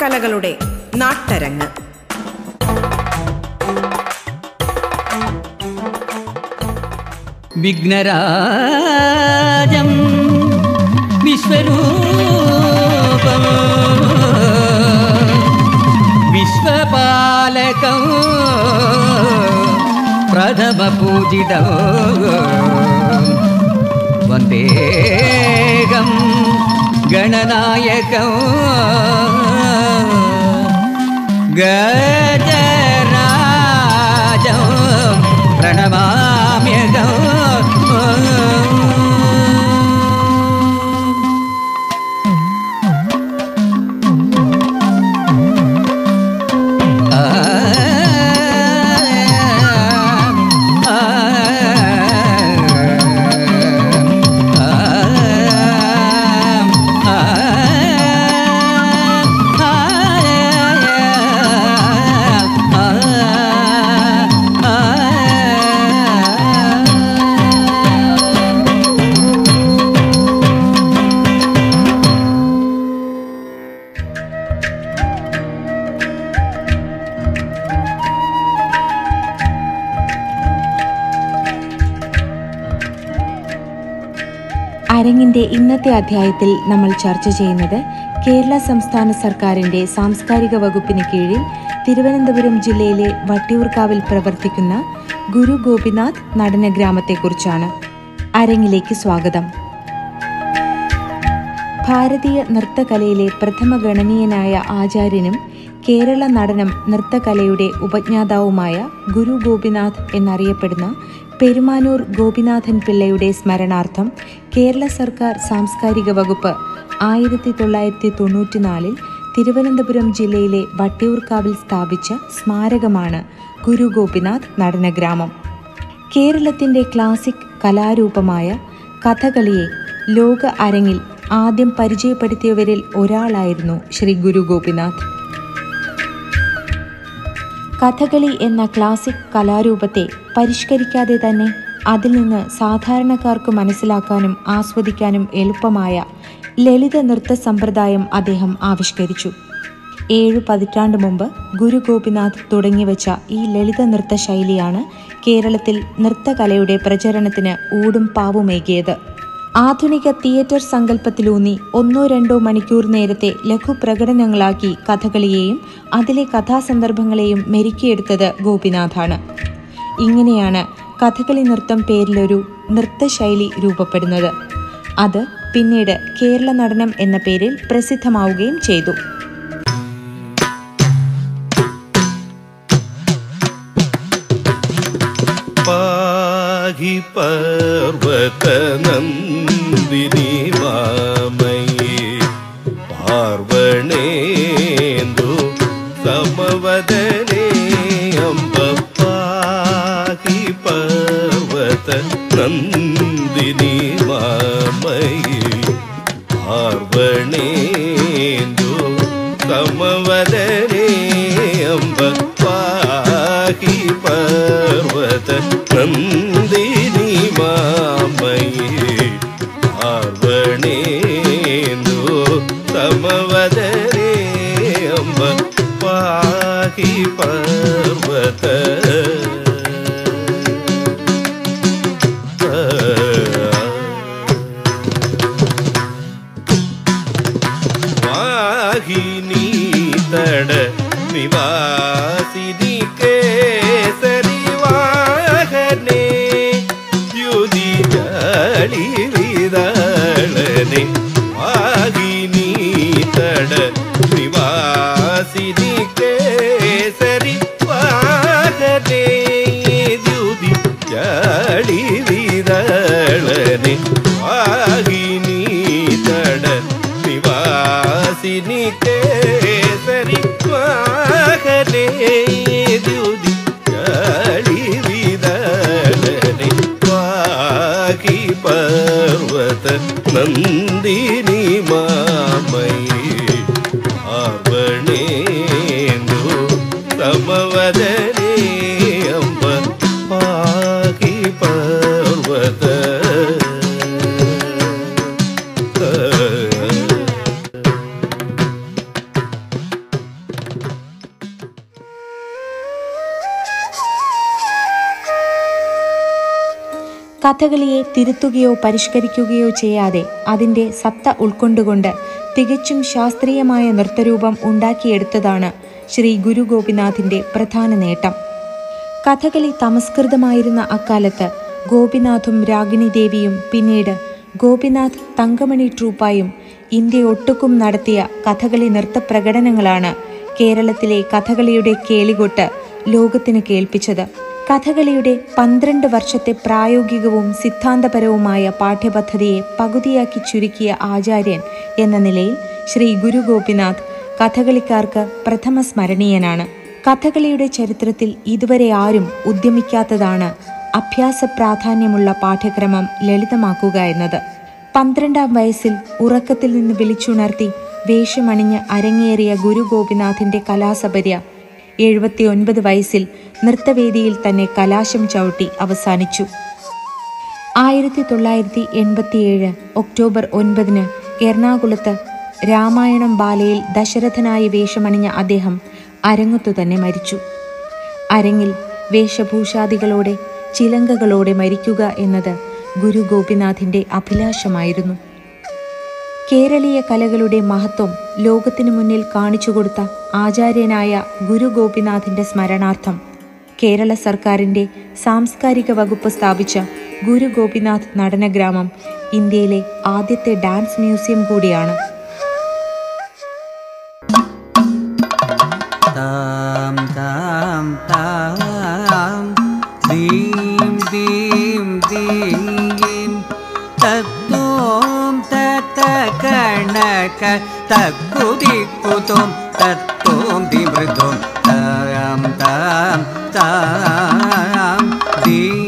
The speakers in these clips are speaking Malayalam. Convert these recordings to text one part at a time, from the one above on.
നാടകകലകളുടെ നാട്ടരങ്ങ്. വിഘ്നരാജം വിശ്വരൂപം. വിശ്വപാലകം പ്രഥമപൂജിതം. വന്ദേകം ഗണനായകം. Yeah. ഇന്നത്തെ അധ്യായത്തിൽ നമ്മൾ ചർച്ച ചെയ്യുന്നത് കേരള സംസ്ഥാന സർക്കാരിന്റെ സാംസ്കാരിക വകുപ്പിന് കീഴിൽ തിരുവനന്തപുരം ജില്ലയിലെ വട്ടിയൂർക്കാവിൽ പ്രവർത്തിക്കുന്ന ഗുരു ഗോപിനാഥ് നടന ഗ്രാമത്തെക്കുറിച്ചാണ്. അരങ്ങിലേക്ക് സ്വാഗതം. ഭാരതീയ നൃത്തകലയിലെ പ്രഥമ ഗണനീയനായ ആചാര്യനും കേരള നടനം നൃത്തകലയുടെ ഉപജ്ഞാതാവുമായ ഗുരു ഗോപിനാഥ് എന്നറിയപ്പെടുന്ന പെരുമാനൂർ ഗോപിനാഥൻ പിള്ളയുടെ സ്മരണാർത്ഥം കേരള സർക്കാർ സാംസ്കാരിക വകുപ്പ് ആയിരത്തി തൊള്ളായിരത്തി തൊണ്ണൂറ്റിനാലിൽ തിരുവനന്തപുരം ജില്ലയിലെ വട്ടിയൂർക്കാവിൽ സ്ഥാപിച്ച സ്മാരകമാണ് ഗുരു ഗോപിനാഥ് നടനഗ്രാമം. കേരളത്തിന്റെ ക്ലാസിക് കലാരൂപമായ കഥകളിയെ ലോക അരങ്ങിൽ ആദ്യം പരിചയപ്പെടുത്തിയവരിൽ ഒരാളായിരുന്നു ശ്രീ ഗുരു ഗോപിനാഥ്. കഥകളി എന്ന ക്ലാസിക് കലാരൂപത്തെ പരിഷ്കരിക്കാതെ തന്നെ അതിൽ നിന്ന് സാധാരണക്കാർക്ക് മനസ്സിലാക്കാനും ആസ്വദിക്കാനും എളുപ്പമായ ലളിത നൃത്ത സമ്പ്രദായം അദ്ദേഹം ആവിഷ്കരിച്ചു. ഏഴ് പതിറ്റാണ്ട് മുമ്പ് ഗുരു ഗോപിനാഥ് തുടങ്ങിവെച്ച ഈ ലളിത നൃത്ത ശൈലിയാണ് കേരളത്തിൽ നൃത്തകലയുടെ പ്രചരണത്തിന് ഊടും പാവുമേകിയത്. ആധുനിക തിയേറ്റർ സങ്കല്പത്തിലൂന്നി ഒന്നോ രണ്ടോ മണിക്കൂർ നേരത്തെ ലഘുപ്രകടനങ്ങളാക്കി കഥകളിയെയും അതിലെ കഥാസന്ദർഭങ്ങളെയും മെരുക്കിയെടുത്തത് ഗോപിനാഥാണ്. ഇങ്ങനെയാണ് കഥകളി നൃത്തം പേരിലൊരു നൃത്തശൈലി രൂപപ്പെടുന്നത്. അത് പിന്നീട് കേരള നടനം എന്ന പേരിൽ പ്രസിദ്ധമാവുകയും ചെയ്തു. पाहि पार्वतनन्दिनी मामये पार्वणेन्दु समवदने अम्ब पाहि पार्वतनन्दिनी मामये पार्वणेन्दु समवदने अम्ब पाहि पर्वत नन्द keeper. കഥകളിയെ തിരുത്തുകയോ പരിഷ്കരിക്കുകയോ ചെയ്യാതെ അതിന്റെ സത്ത ഉൾക്കൊണ്ടുകൊണ്ട് തികച്ചും ശാസ്ത്രീയമായ നൃത്തരൂപം ഉണ്ടാക്കിയെടുത്തതാണ് ശ്രീ ഗുരു ഗോപിനാഥിന്റെ പ്രധാന നേട്ടം. കഥകളി തമസ്കൃതമായിരുന്ന അക്കാലത്ത് ഗോപിനാഥും രാഗിണി ദേവിയും പിന്നീട് ഗോപിനാഥ് തങ്കമണി ട്രൂപ്പായും ഇന്ത്യ ഒട്ടുക്കും നടത്തിയ കഥകളി നൃത്ത പ്രകടനങ്ങളാണ് കേരളത്തിലെ കഥകളിയുടെ കേളികൊട്ട് ലോകത്തിന് കേൾപ്പിച്ചത്. കഥകളിയുടെ പന്ത്രണ്ട് വർഷത്തെ പ്രായോഗികവും സിദ്ധാന്തപരവുമായ പാഠ്യപദ്ധതിയെ പകുതിയാക്കി ചുരുക്കിയ ആചാര്യൻ എന്ന നിലയിൽ ശ്രീ ഗുരു ഗോപിനാഥ് കഥകളിക്കാർക്ക് പ്രഥമ സ്മരണീയനാണ്. കഥകളിയുടെ ചരിത്രത്തിൽ ഇതുവരെ ആരും ഉദ്യമിക്കാത്തതാണ് അഭ്യാസ പ്രാധാന്യമുള്ള പാഠ്യക്രമം ലളിതമാക്കുക എന്നത്. പന്ത്രണ്ടാം വയസ്സിൽ ഉറക്കത്തിൽ നിന്ന് വിളിച്ചുണർത്തി വേഷമണിഞ്ഞ് അരങ്ങേറിയ ഗുരു ഗോപിനാഥിന്റെ കലാസപര്യ എഴുപത്തിയൊൻപത് വയസ്സിൽ നൃത്തവേദിയിൽ തന്നെ കലാശം ചവിട്ടി അവസാനിച്ചു. ആയിരത്തി തൊള്ളായിരത്തി എൺപത്തിയേഴ് ഒക്ടോബർ ഒൻപതിന് എറണാകുളത്ത് രാമായണം ബാലയിൽ ദശരഥനായി വേഷമണിഞ്ഞ അദ്ദേഹം അരങ്ങത്തു തന്നെ മരിച്ചു. അരങ്ങിൽ വേഷഭൂഷാദികളോടെ ചിലങ്കകളോടെ മരിക്കുക എന്നത് ഗുരു ഗോപിനാഥിന്റെ അഭിലാഷമായിരുന്നു. കേരളീയ കലകളുടെ മഹത്വം ലോകത്തിനു മുന്നിൽ കാണിച്ചുകൊടുത്ത ആചാര്യനായ ഗുരു ഗോപിനാഥിന്റെ സ്മരണാർത്ഥം കേരള സർക്കാരിന്റെ സാംസ്കാരിക വകുപ്പ് സ്ഥാപിച്ച ഗുരു ഗോപിനാഥ് നടനഗ്രാമം ഇന്ത്യയിലെ ആദ്യത്തെ ഡാൻസ് മ്യൂസിയം കൂടിയാണ്. താം താം താം. ദീം ദീം ദീം തത്തോം കണക. താം താം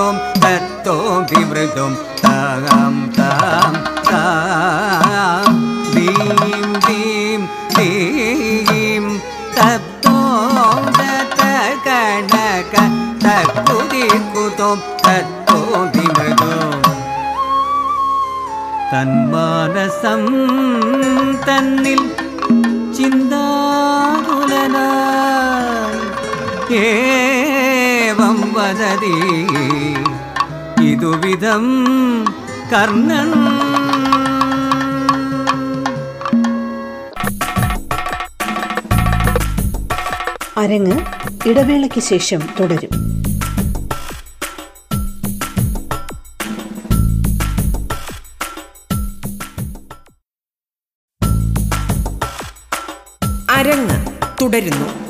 തക്കുതിക്കുതും തത്തോം ദിമൃതും താം താം താം ദീം ദീം ദീം തത്തോം തത്ത കണക തക്കുതിക്കുതും തത്തോം ദിമൃതും തന്മാനസം തന്നിൽ ചിന്താകുലനായി ഏവം വദതി ഇതുവിധം കർണൻ. അരങ്ങ് ഇടവേളയ്ക്ക് ശേഷം തുടരും. അരങ്ങ് തുടരുന്നു.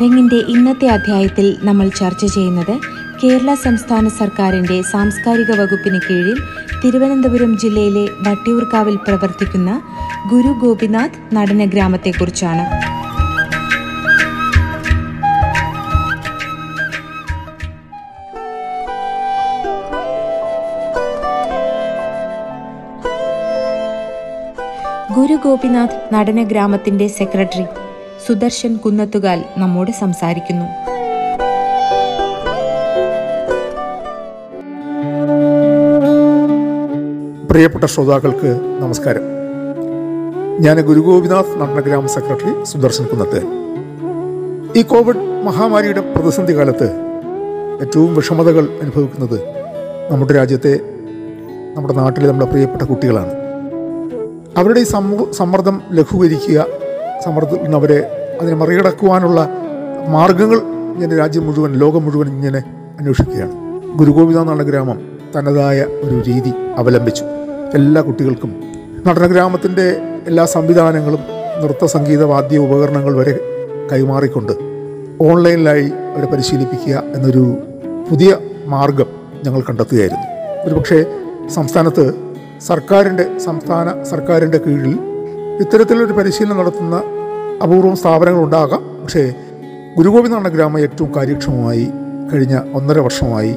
അരങ്ങിന്റെ ഇന്നത്തെ അധ്യായത്തിൽ നമ്മൾ ചർച്ച ചെയ്യുന്നത് കേരള സംസ്ഥാന സർക്കാരിന്റെ സാംസ്കാരിക വകുപ്പിന് കീഴിൽ തിരുവനന്തപുരം ജില്ലയിലെ വട്ടിയൂർക്കാവിൽ പ്രവർത്തിക്കുന്ന ഗുരു ഗോപിനാഥ് നടന ഗ്രാമത്തെക്കുറിച്ചാണ്. ഗുരു ഗോപിനാഥ് നടന ഗ്രാമത്തിന്റെ സെക്രട്ടറി സുദർശൻ കുന്നത്തുകാൽ നമ്മോട് സംസാരിക്കുന്നു. പ്രിയപ്പെട്ട ശ്രോതാക്കൾക്ക് നമസ്കാരം. ഞാൻ ഗുരുഗോപിനാഥ് നടനഗ്രാമ സെക്രട്ടറി സുദർശൻ കുന്നത്ത്. ഈ കോവിഡ് മഹാമാരിയുടെ പ്രതിസന്ധി കാലത്ത് ഏറ്റവും വിഷമതകൾ അനുഭവിക്കുന്നത് നമ്മുടെ രാജ്യത്തെ നമ്മുടെ നാട്ടിലെ നമ്മുടെ പ്രിയപ്പെട്ട കുട്ടികളാണ്. അവരുടെ ഈ സമൂ സമ്മർദ്ദം ലഘൂകരിക്കുക സമ്മർദ്ദത്തിൽ നിന്ന് അവരെ അതിനെ മറികടക്കുവാനുള്ള മാർഗങ്ങൾ ഇങ്ങനെ രാജ്യം മുഴുവൻ ലോകം മുഴുവൻ ഇങ്ങനെ അന്വേഷിക്കുകയാണ്. ഗുരുഗോവിന്ദ നടനഗ്രാമം തനതായ ഒരു രീതി അവലംബിച്ചു. എല്ലാ കുട്ടികൾക്കും നടനഗ്രാമത്തിന്റെ എല്ലാ സംവിധാനങ്ങളും നൃത്ത സംഗീത വാദ്യ ഉപകരണങ്ങൾ വരെ കൈമാറിക്കൊണ്ട് ഓൺലൈനിലായി അവരെ പരിശീലിപ്പിക്കുക എന്നൊരു പുതിയ മാർഗം ഞങ്ങൾ കണ്ടെത്തുകയായിരുന്നു. ഒരുപക്ഷെ സംസ്ഥാനത്ത് സർക്കാരിന്റെ സംസ്ഥാന സർക്കാരിന്റെ കീഴിൽ ഇത്തരത്തിലൊരു പരിശീലനം നടത്തുന്ന അപൂർവം സ്ഥാപനങ്ങൾ ഉണ്ടാകാം പക്ഷേ ഗുരുഗോപിനാഥ ഗ്രാമം ഏറ്റവും കാര്യക്ഷമമായി കഴിഞ്ഞ ഒന്നര വർഷമായി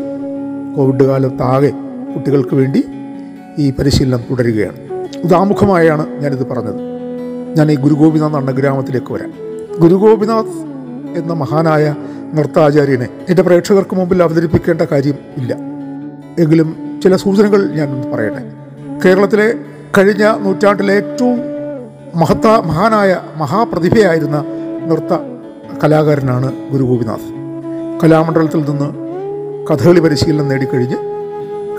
കോവിഡ് കാലത്താകെ കുട്ടികൾക്ക് വേണ്ടി ഈ പരിശീലനം തുടരുകയാണ്. ഉദാമുഖമായാണ് ഞാനിത് പറഞ്ഞത്. ഞാൻ ഈ ഗുരുഗോപിനാഥ് അണ്ണഗ്രാമത്തിലേക്ക് വരാം ഗുരുഗോപിനാഥ് എന്ന മഹാനായ നൃത്താചാര്യനെ എന്റെ പ്രേക്ഷകർക്ക് മുമ്പിൽ അവതരിപ്പിക്കേണ്ട കാര്യം ഇല്ല. എങ്കിലും ചില സൂചനകൾ ഞാൻ പറയട്ടെ. കേരളത്തിലെ കഴിഞ്ഞ നൂറ്റാണ്ടിലെ ഏറ്റവും മഹത്ത മഹാനായ മഹാപ്രതിഭയായിരുന്ന നൃത്ത കലാകാരനാണ് ഗുരു ഗോപിനാഥ്. കലാമണ്ഡലത്തിൽ നിന്ന് കഥകളി പരിശീലനം നേടിക്കഴിഞ്ഞ്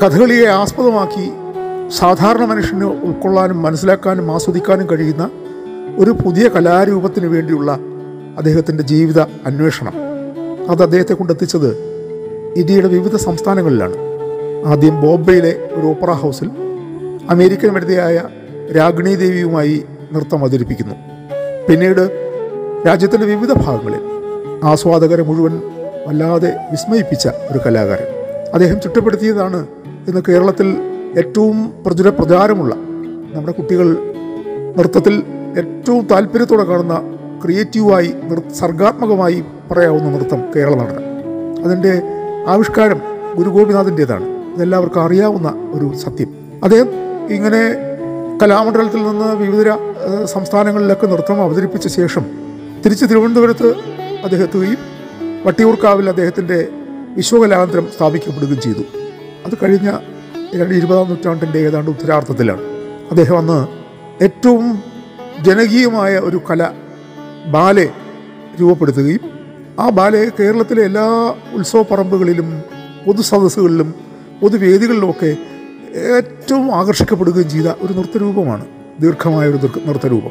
കഥകളിയെ ആസ്പദമാക്കി സാധാരണ മനുഷ്യന് ഉൾക്കൊള്ളാനും മനസ്സിലാക്കാനും ആസ്വദിക്കാനും കഴിയുന്ന ഒരു പുതിയ കലാരൂപത്തിന് വേണ്ടിയുള്ള അദ്ദേഹത്തിന്റെ ജീവിത അന്വേഷണം. അത് അദ്ദേഹത്തെ കൊണ്ടെത്തിച്ചത് ഇന്ത്യയുടെ വിവിധ സംസ്ഥാനങ്ങളിലാണ്. ആദ്യം ബോംബെയിലെ ഒരു ഓപ്പറ ഹൗസിൽ അമേരിക്കൻ വനിതയായ രാഗിണി ദേവിയുമായി നൃത്തം അവതരിപ്പിക്കുന്നു. പിന്നീട് രാജ്യത്തിന്റെ വിവിധ ഭാഗങ്ങളിൽ ആസ്വാദകരെ മുഴുവൻ വല്ലാതെ വിസ്മയിപ്പിച്ച ഒരു കലാകാരൻ. അദ്ദേഹം ചുറ്റപ്പെടുത്തിയതാണ് ഇന്ന് കേരളത്തിൽ ഏറ്റവും പ്രചുര പ്രചാരമുള്ള നമ്മുടെ കുട്ടികൾ നൃത്തത്തിൽ ഏറ്റവും താല്പര്യത്തോടെ കാണുന്ന ക്രിയേറ്റീവായി സർഗാത്മകമായി പറയാവുന്ന നൃത്തം കേരള നടനം അതിന്റെ ആവിഷ്കാരം ഗുരു ഗോപിനാഥിന്റെതാണ് ഇതെല്ലാവർക്കും അറിയാവുന്ന ഒരു സത്യം. അദ്ദേഹം ഇങ്ങനെ കലാമണ്ഡലത്തിൽ നിന്ന് വിവിധ സംസ്ഥാനങ്ങളിലൊക്കെ നൃത്തം അവതരിപ്പിച്ച ശേഷം തിരിച്ച് തിരുവനന്തപുരത്ത് അദ്ദേഹം എത്തുകയും വട്ടിയൂർക്കാവിൽ അദ്ദേഹത്തിന്റെ വിശ്വകലാന്തരം സ്ഥാപിക്കപ്പെടുകയും ചെയ്തു. അത് കഴിഞ്ഞ രണ്ട് ഇരുപതാം നൂറ്റാണ്ടിന്റെ ഏതാണ്ട് ഉത്തരാർത്ഥത്തിലാണ് അദ്ദേഹം അന്ന് ഏറ്റവും ജനകീയമായ ഒരു കല ബാലെ രൂപപ്പെടുത്തുകയും ആ ബാലെ കേരളത്തിലെ എല്ലാ ഉത്സവപ്പറമ്പുകളിലും പൊതുസദസ്സുകളിലും പൊതു പൊതുവേദികളിലുമൊക്കെ ഏറ്റവും ആകർഷിക്കപ്പെടുകയും ചെയ്ത ഒരു നൃത്തരൂപമാണ് ദീർഘമായ ഒരു നൃത്ത- നൃത്തരൂപം.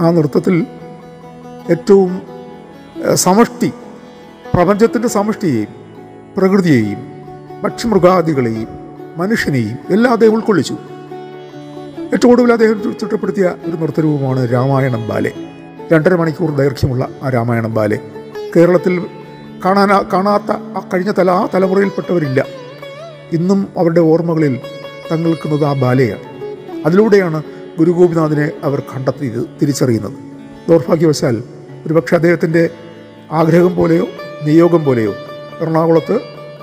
ആ നൃത്തത്തിൽ ഏറ്റവും സമഷ്ടി പ്രപഞ്ചത്തിന്റെ സമഷ്ടിയെയും പ്രകൃതിയെയും പക്ഷിമൃഗാദികളെയും മനുഷ്യനെയും എല്ലാം അദ്ദേഹം ഉൾക്കൊള്ളിച്ചു. ഏറ്റവും കൂടുതൽ അദ്ദേഹം ചിട്ടപ്പെടുത്തിയ ഒരു നൃത്തരൂപമാണ് രാമായണം ബാലെ. രണ്ടര മണിക്കൂർ ദൈർഘ്യമുള്ള ആ രാമായണം ബാലെ. കേരളത്തിൽ കാണാനാ കാണാത്ത ആ കഴിഞ്ഞ തല ആ തലമുറയിൽപ്പെട്ടവരില്ല. ഇന്നും അവരുടെ ഓർമ്മകളിൽ തങ്ങൾക്കുന്നത് ആ ബാലയാണ്. അതിലൂടെയാണ് ഗുരു ഗോപിനാഥിനെ അവർ കണ്ടെത്തിയത് തിരിച്ചറിയുന്നത്. ദൗർഭാഗ്യവശാൽ ഒരുപക്ഷെ അദ്ദേഹത്തിന്റെ ആഗ്രഹം പോലെയോ നിയോഗം പോലെയോ എറണാകുളത്ത്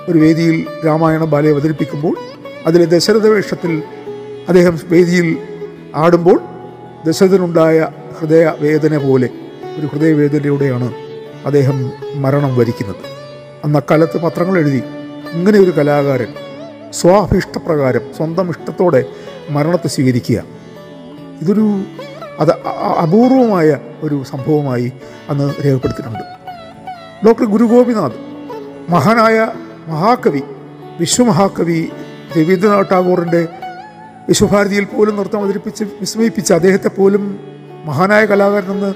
ഒരു വേദിയിൽ രാമായണ ബാലയെ അവതരിപ്പിക്കുമ്പോൾ അതിലെ ദശരഥ വേഷത്തിൽ അദ്ദേഹം വേദിയിൽ ആടുമ്പോൾ ദശരഥനുണ്ടായ ഹൃദയ വേദന പോലെ ഒരു ഹൃദയവേദനയോടെയാണ് അദ്ദേഹം മരണം വരിക്കുന്നത്. അന്ന് അക്കാലത്ത് പത്രങ്ങൾ എഴുതി ഇങ്ങനെ ഒരു കലാകാരൻ സ്വാഭിഷ്ടപ്രകാരം സ്വന്തം ഇഷ്ടത്തോടെ മരണത്തെ സ്വീകരിക്കുക. ഇതൊരു അത് അപൂർവമായ ഒരു സംഭവമായി അന്ന് രേഖപ്പെടുത്തിയിട്ടുണ്ട്. ഡോക്ടർ ഗുരു ഗോപിനാഥ് മഹാനായ മഹാകവി വിശ്വമഹാകവി രവീന്ദ്രനാഥ് ടാഗോറിന്റെ വിശ്വഭാരതിയിൽ പോലും നൃത്തം അവതരിപ്പിച്ച് വിസ്മയിപ്പിച്ച് അദ്ദേഹത്തെ പോലും മഹാനായ കലാകാരനെന്ന്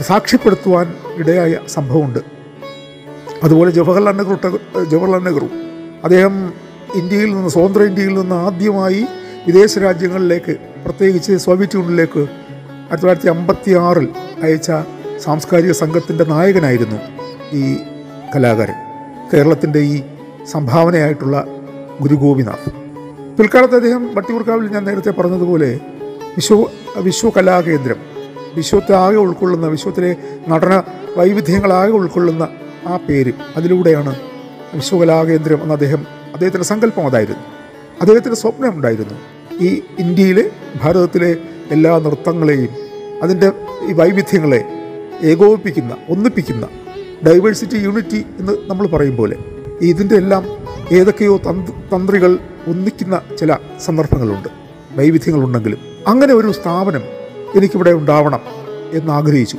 സാക്ഷ്യപ്പെടുത്തുവാൻ ഇടയായ സംഭവമുണ്ട്. അതുപോലെ ജവഹർലാൽ നെഹ്റു ജവഹർലാൽ നെഹ്റു അദ്ദേഹം ഇന്ത്യയിൽ നിന്ന് സ്വതന്ത്ര ഇന്ത്യയിൽ നിന്ന് ആദ്യമായി വിദേശ രാജ്യങ്ങളിലേക്ക് പ്രത്യേകിച്ച് സോവിയറ്റ് യൂണിയനിലേക്ക് ആയിരത്തി തൊള്ളായിരത്തി അമ്പത്തി ആറിൽ അയച്ച സാംസ്കാരിക സംഘത്തിന്റെ നായകനായിരുന്നു ഈ കലാകാരൻ. കേരളത്തിന്റെ ഈ സംഭാവനയായിട്ടുള്ള ഗുരു ഗോപിനാഥ്. പിൽക്കാലത്ത് അദ്ദേഹം വട്ടിയൂർക്കാവിൽ ഞാൻ നേരത്തെ പറഞ്ഞതുപോലെ വിശ്വ വിശ്വകലാകേന്ദ്രം വിശ്വത്തെ ആകെ ഉൾക്കൊള്ളുന്ന വിശ്വത്തിലെ നടന വൈവിധ്യങ്ങളാകെ ഉൾക്കൊള്ളുന്ന ആ പേര് അതിലൂടെയാണ് വിശ്വകലാകേന്ദ്രം എന്ന് അദ്ദേഹം അദ്ദേഹത്തിന്റെ സങ്കല്പം അതായിരുന്നു. അദ്ദേഹത്തിന്റെ സ്വപ്നം ഉണ്ടായിരുന്നു. ഈ ഇന്ത്യയിലെ ഭാരതത്തിലെ എല്ലാ നൃത്തങ്ങളെയും അതിന്റെ ഈ വൈവിധ്യങ്ങളെ ഏകോപിപ്പിക്കുന്ന ഒന്നിപ്പിക്കുന്ന ഡൈവേഴ്സിറ്റി യൂണിറ്റി എന്ന് നമ്മൾ പറയും പോലെ ഇതിന്റെ എല്ലാം ഏതൊക്കെയോ തന്ത് തന്ത്രികൾ ഒന്നിക്കുന്ന ചില സന്ദർഭങ്ങളുണ്ട് വൈവിധ്യങ്ങളുണ്ടെങ്കിലും. അങ്ങനെ ഒരു സ്ഥാപനം എനിക്കിവിടെ ഉണ്ടാവണം എന്നാഗ്രഹിച്ചു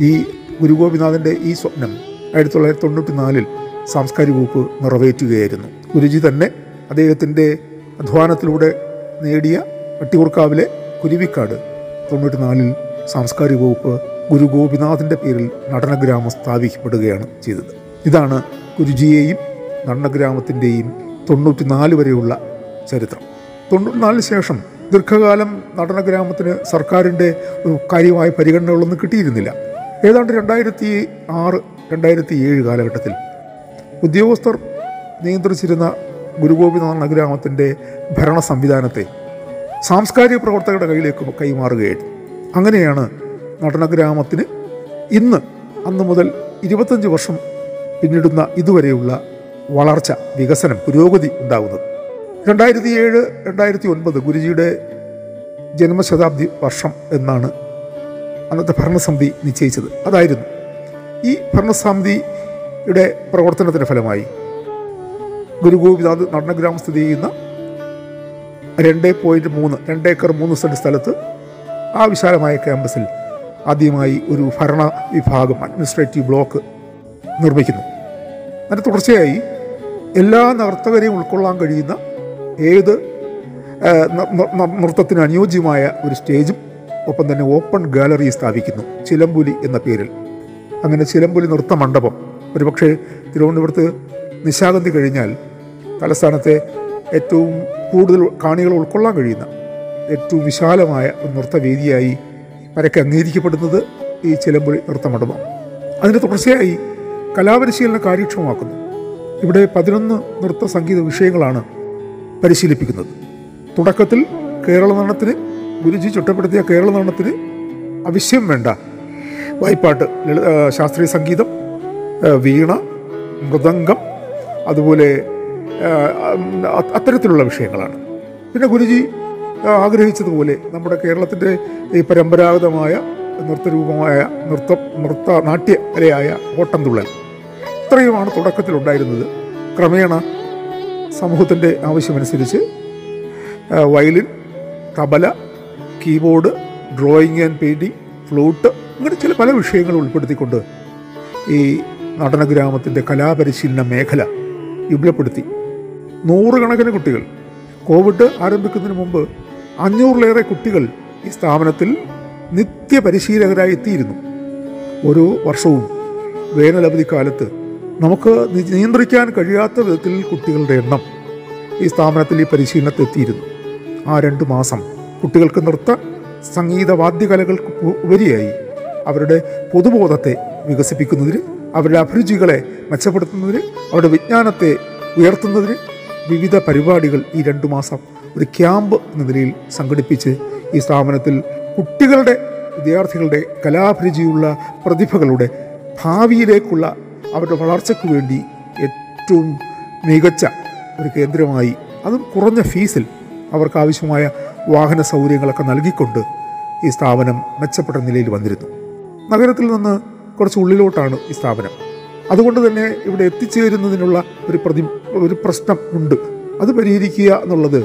ഈ ഗുരുഗോപിനാഥന്റെ ഈ സ്വപ്നം ആയിരത്തി തൊള്ളായിരത്തി തൊണ്ണൂറ്റി നാലിൽ സാംസ്കാരിക വകുപ്പ് നിറവേറ്റുകയായിരുന്നു. ഗുരുജി തന്നെ അദ്ദേഹത്തിന്റെ അധ്വാനത്തിലൂടെ നേടിയ വട്ടിയൂർക്കാവിലെ കുരുവിക്കാട് തൊണ്ണൂറ്റി നാലിൽ സാംസ്കാരിക വകുപ്പ് ഗുരു ഗോപിനാഥിന്റെ പേരിൽ നടനഗ്രാമം സ്ഥാപിക്കപ്പെടുകയാണ് ചെയ്തത്. ഇതാണ് ഗുരുജിയെയും നടനഗ്രാമത്തിന്റെയും തൊണ്ണൂറ്റിനാല് വരെയുള്ള ചരിത്രം. തൊണ്ണൂറ്റിനാലിന് ശേഷം ദീർഘകാലം നടനഗ്രാമത്തിന് സർക്കാരിന്റെ കാര്യമായ പരിഗണനകളൊന്നും കിട്ടിയിരുന്നില്ല. ഏതാണ്ട് രണ്ടായിരത്തി ആറ് രണ്ടായിരത്തി ഏഴ് കാലഘട്ടത്തിൽ ഉദ്യോഗസ്ഥർ നിയന്ത്രിച്ചിരുന്ന ഗുരുഗോപിനാഥ നഗരാമത്തിന്റെ ഭരണ സംവിധാനത്തെ സാംസ്കാരിക പ്രവർത്തകരുടെ കയ്യിലേക്ക് കൈമാറുകയായിരുന്നു. അങ്ങനെയാണ് നടനഗ്രാമത്തിന് ഇന്ന് അന്ന് മുതൽ ഇരുപത്തഞ്ച് വർഷം പിന്നിടുന്ന ഇതുവരെയുള്ള വളർച്ച വികസനം പുരോഗതി ഉണ്ടാകുന്നത്. രണ്ടായിരത്തി ഏഴ് രണ്ടായിരത്തി ഒൻപത് ഗുരുജിയുടെ ജന്മശതാബ്ദി വർഷം എന്നാണ് അന്നത്തെ ഭരണസമിതി നിശ്ചയിച്ചത്. അതായിരുന്നു ഈ ഭരണസമിതിയുടെ പ്രവർത്തനത്തിന്റെ ഫലമായി ഗുരു ഗുരുഗോപിനാഥ് നടനഗ്രാമം സ്ഥിതി ചെയ്യുന്ന രണ്ട് പോയിന്റ് മൂന്ന് രണ്ട് ഏക്കർ മൂന്ന് സെന്റ് സ്ഥലത്ത് ആ വിശാലമായ ക്യാമ്പസിൽ ആദ്യമായി ഒരു ഭരണ വിഭാഗം അഡ്മിനിസ്ട്രേറ്റീവ് ബ്ലോക്ക് നിർമ്മിക്കുന്നു. അതിന് തുടർച്ചയായി എല്ലാ നർത്തകരെയും ഉൾക്കൊള്ളാൻ കഴിയുന്ന ഏത് നൃത്തത്തിന് അനുയോജ്യമായ ഒരു സ്റ്റേജും ഒപ്പം തന്നെ ഓപ്പൺ ഗാലറി സ്ഥാപിക്കുന്നു. ചിലമ്പുലി എന്ന പേരിൽ. അങ്ങനെ ചിലമ്പുലി നൃത്ത മണ്ഡപം ഒരുപക്ഷെ തിരുവനന്തപുരത്ത് നിശാഗന്ധി കഴിഞ്ഞാൽ തലസ്ഥാനത്തെ ഏറ്റവും കൂടുതൽ കാണികൾ ഉൾക്കൊള്ളാൻ കഴിയുന്ന ഏറ്റവും വിശാലമായ ഒരു നൃത്തവേദിയായി പരക്കെ അംഗീകരിക്കപ്പെടുന്നത് ഈ ചിലമ്പുഴി നൃത്ത മണ്ഡപം അതിന് തുടർച്ചയായി കലാപരിശീലനം കാര്യക്ഷമമാക്കുന്നു. ഇവിടെ പതിനൊന്ന് നൃത്ത സംഗീത വിഷയങ്ങളാണ് പരിശീലിപ്പിക്കുന്നത്. തുടക്കത്തിൽ കേരള നടനത്തിന് ഗുരുജി ചുട്ടപ്പെടുത്തിയ കേരള നടനത്തിന് ആവശ്യം വേണ്ട വായ്പാട്ട് ശാസ്ത്രീയ സംഗീതം വീണ മൃദംഗം അതുപോലെ അത്തരത്തിലുള്ള വിഷയങ്ങളാണ്. പിന്നെ ഗുരുജി ആഗ്രഹിച്ചതുപോലെ നമ്മുടെ കേരളത്തിന്റെ ഈ പരമ്പരാഗതമായ നൃത്തരൂപമായ നൃത്തം നൃത്ത നാട്യ കലയായ ഓട്ടംതുള്ളൽ ഇത്രയുമാണ് തുടക്കത്തിലുണ്ടായിരുന്നത്. ക്രമേണ സമൂഹത്തിന്റെ ആവശ്യമനുസരിച്ച് violin tabla keyboard drawing and painting flute അങ്ങനെ ചില പല വിഷയങ്ങൾ ഉൾപ്പെടുത്തിക്കൊണ്ട് ഈ നടനഗ്രാമത്തിന്റെ കലാപരിശീലന മേഖല വിപുലപ്പെടുത്തി. നൂറുകണക്കിന് കുട്ടികൾ. കോവിഡ് ആരംഭിക്കുന്നതിന് മുമ്പ് അഞ്ഞൂറിലേറെ കുട്ടികൾ ഈ സ്ഥാപനത്തിൽ നിത്യപരിശീലകരായി എത്തിയിരുന്നു. ഓരോ വർഷവും വേനലവധിക്കാലത്ത് നമുക്ക് നിയന്ത്രിക്കാൻ കഴിയാത്ത വിധത്തിൽ കുട്ടികളുടെ എണ്ണം ഈ സ്ഥാപനത്തിൽ ഈ പരിശീലനത്തിൽ എത്തിയിരുന്നു. ആ രണ്ട് മാസം കുട്ടികൾക്ക് നൃത്ത സംഗീത വാദ്യകലകൾക്ക് ഉപരിയായി അവരുടെ പൊതുബോധത്തെ വികസിപ്പിക്കുന്നതിന് അവരുടെ അഭിരുചികളെ മെച്ചപ്പെടുത്തുന്നതിന് അവരുടെ വിജ്ഞാനത്തെ ഉയർത്തുന്നതിന് വിവിധ പരിപാടികൾ ഈ രണ്ടു മാസം ഒരു ക്യാമ്പ് എന്ന നിലയിൽ സംഘടിപ്പിച്ച് ഈ സ്ഥാപനത്തിൽ കുട്ടികളുടെ വിദ്യാർത്ഥികളുടെ കലാഭിരുചിയുള്ള പ്രതിഭകളുടെ ഭാവിയിലേക്കുള്ള അവരുടെ വളർച്ചയ്ക്ക് വേണ്ടി ഏറ്റവും മികച്ച ഒരു കേന്ദ്രമായി അതും കുറഞ്ഞ ഫീസിൽ അവർക്ക് ആവശ്യമായ വാഹന സൗകര്യങ്ങളൊക്കെ നൽകിക്കൊണ്ട് ഈ സ്ഥാപനം മെച്ചപ്പെട്ട നിലയിൽ വന്നിരുന്നു. നഗരത്തിൽ നിന്ന് കുറച്ച് ഉള്ളിലോട്ടാണ് ഈ സ്ഥാപനം. അതുകൊണ്ട് തന്നെ ഇവിടെ എത്തിച്ചേരുന്നതിനുള്ള ഒരു പ്രതി ഒരു പ്രശ്നം ഉണ്ട്. അത് പരിഹരിക്കുക എന്നുള്ളത്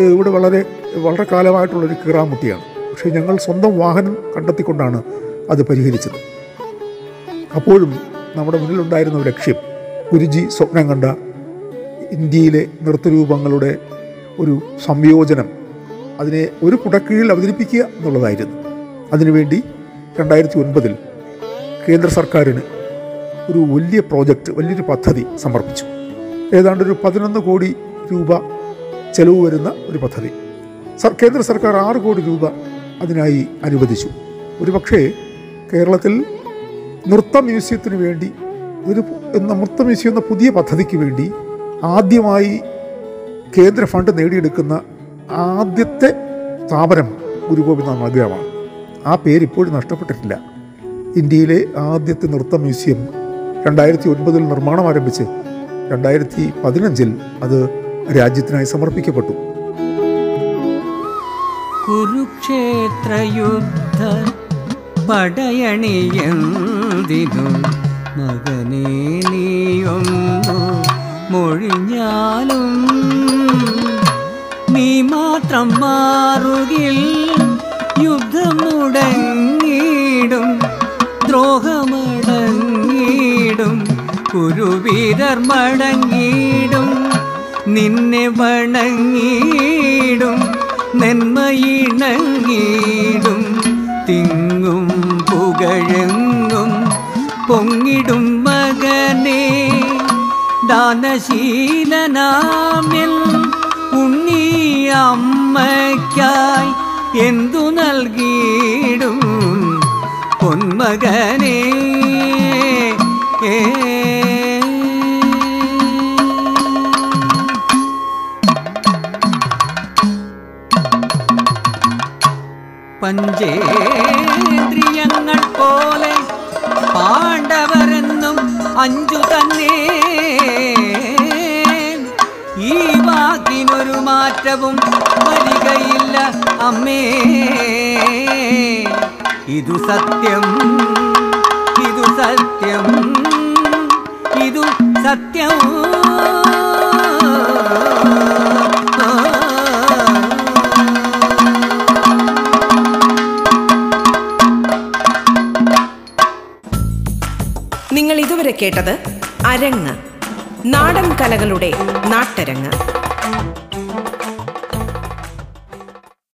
ഇവിടെ വളരെ വളരെ കാലമായിട്ടുള്ളൊരു കീറാമുട്ടിയാണ്. പക്ഷേ ഞങ്ങൾ സ്വന്തം വാഹനം കണ്ടെത്തിക്കൊണ്ടാണ് അത് പരിഹരിച്ചത്. അപ്പോഴും നമ്മുടെ മുന്നിലുണ്ടായിരുന്ന ഒരു ലക്ഷ്യം ഗുരുജി സ്വപ്നം കണ്ട ഇന്ത്യയിലെ നൃത്തരൂപങ്ങളുടെ ഒരു സംയോജനം അതിനെ ഒരു കുടക്കീഴിൽ അവതരിപ്പിക്കുക എന്നുള്ളതായിരുന്നു. അതിനുവേണ്ടി രണ്ടായിരത്തി ഒൻപതിൽ കേന്ദ്ര സർക്കാരിന് ഒരു വലിയ പ്രോജക്റ്റ് വലിയൊരു പദ്ധതി സമർപ്പിച്ചു. ഏതാണ്ട് ഒരു പതിനൊന്ന് കോടി രൂപ ചെലവ് വരുന്ന ഒരു പദ്ധതി. സർ കേന്ദ്ര സർക്കാർ ആറ് കോടി രൂപ അതിനായി അനുവദിച്ചു. ഒരുപക്ഷേ കേരളത്തിൽ നൃത്ത മ്യൂസിയത്തിന് വേണ്ടി ഒരു നൃത്ത മ്യൂസിയം എന്ന പുതിയ പദ്ധതിക്ക് വേണ്ടി ആദ്യമായി കേന്ദ്ര ഫണ്ട് നേടിയെടുക്കുന്ന ആദ്യത്തെ സ്ഥാപനം ഗുരുഗോപിനാഥ് നഗരമാണ് ആ പേര് ഇപ്പോഴും നഷ്ടപ്പെട്ടിട്ടില്ല. ഇന്ത്യയിലെ ആദ്യത്തെ നൃത്ത മ്യൂസിയം രണ്ടായിരത്തി ഒൻപതിൽ നിർമ്മാണം ആരംഭിച്ച് രണ്ടായിരത്തി പതിനഞ്ചിൽ അത് രാജ്യത്തിനായി സമർപ്പിക്കപ്പെട്ടു. കുരുക്ഷേത്രയുദ്ധ പടയണിയെന്തിനു? മൊഴിഞ്ഞാലും നീ മാത്രം മാറുകിൽ യുദ്ധം മുടങ്ങിടും ദ്രോഹമടങ്ങിടും കുരുവീരർ മടങ്ങിടും നിന്നെ വണങ്ങിടും നെന്മയിണങ്ങിടും തിങ്ങും പുകഴങ്ങും പൊങ്ങിടും മകനെ. ദാനശീലനാമിൽ ഉണ്ണി അമ്മയ്ക്കായി എന്തു നൽകിയിടും പൊൻ മകനേ ഏ. പഞ്ചേന്ദ്രിയങ്ങൾ പോലെ പാണ്ഡവരെന്നും അഞ്ചു തന്നെ. ഈ വാക്കിനൊരു മാറ്റവും വരികയില്ല അമ്മേ. ഇതു സത്യം ഇതു സത്യം ഇതു സത്യം. നിങ്ങൾ ഇതുവരെ കേട്ടത് അരങ്ങ് നാടൻ കലകളുടെ നാട്ടരങ്ങ്.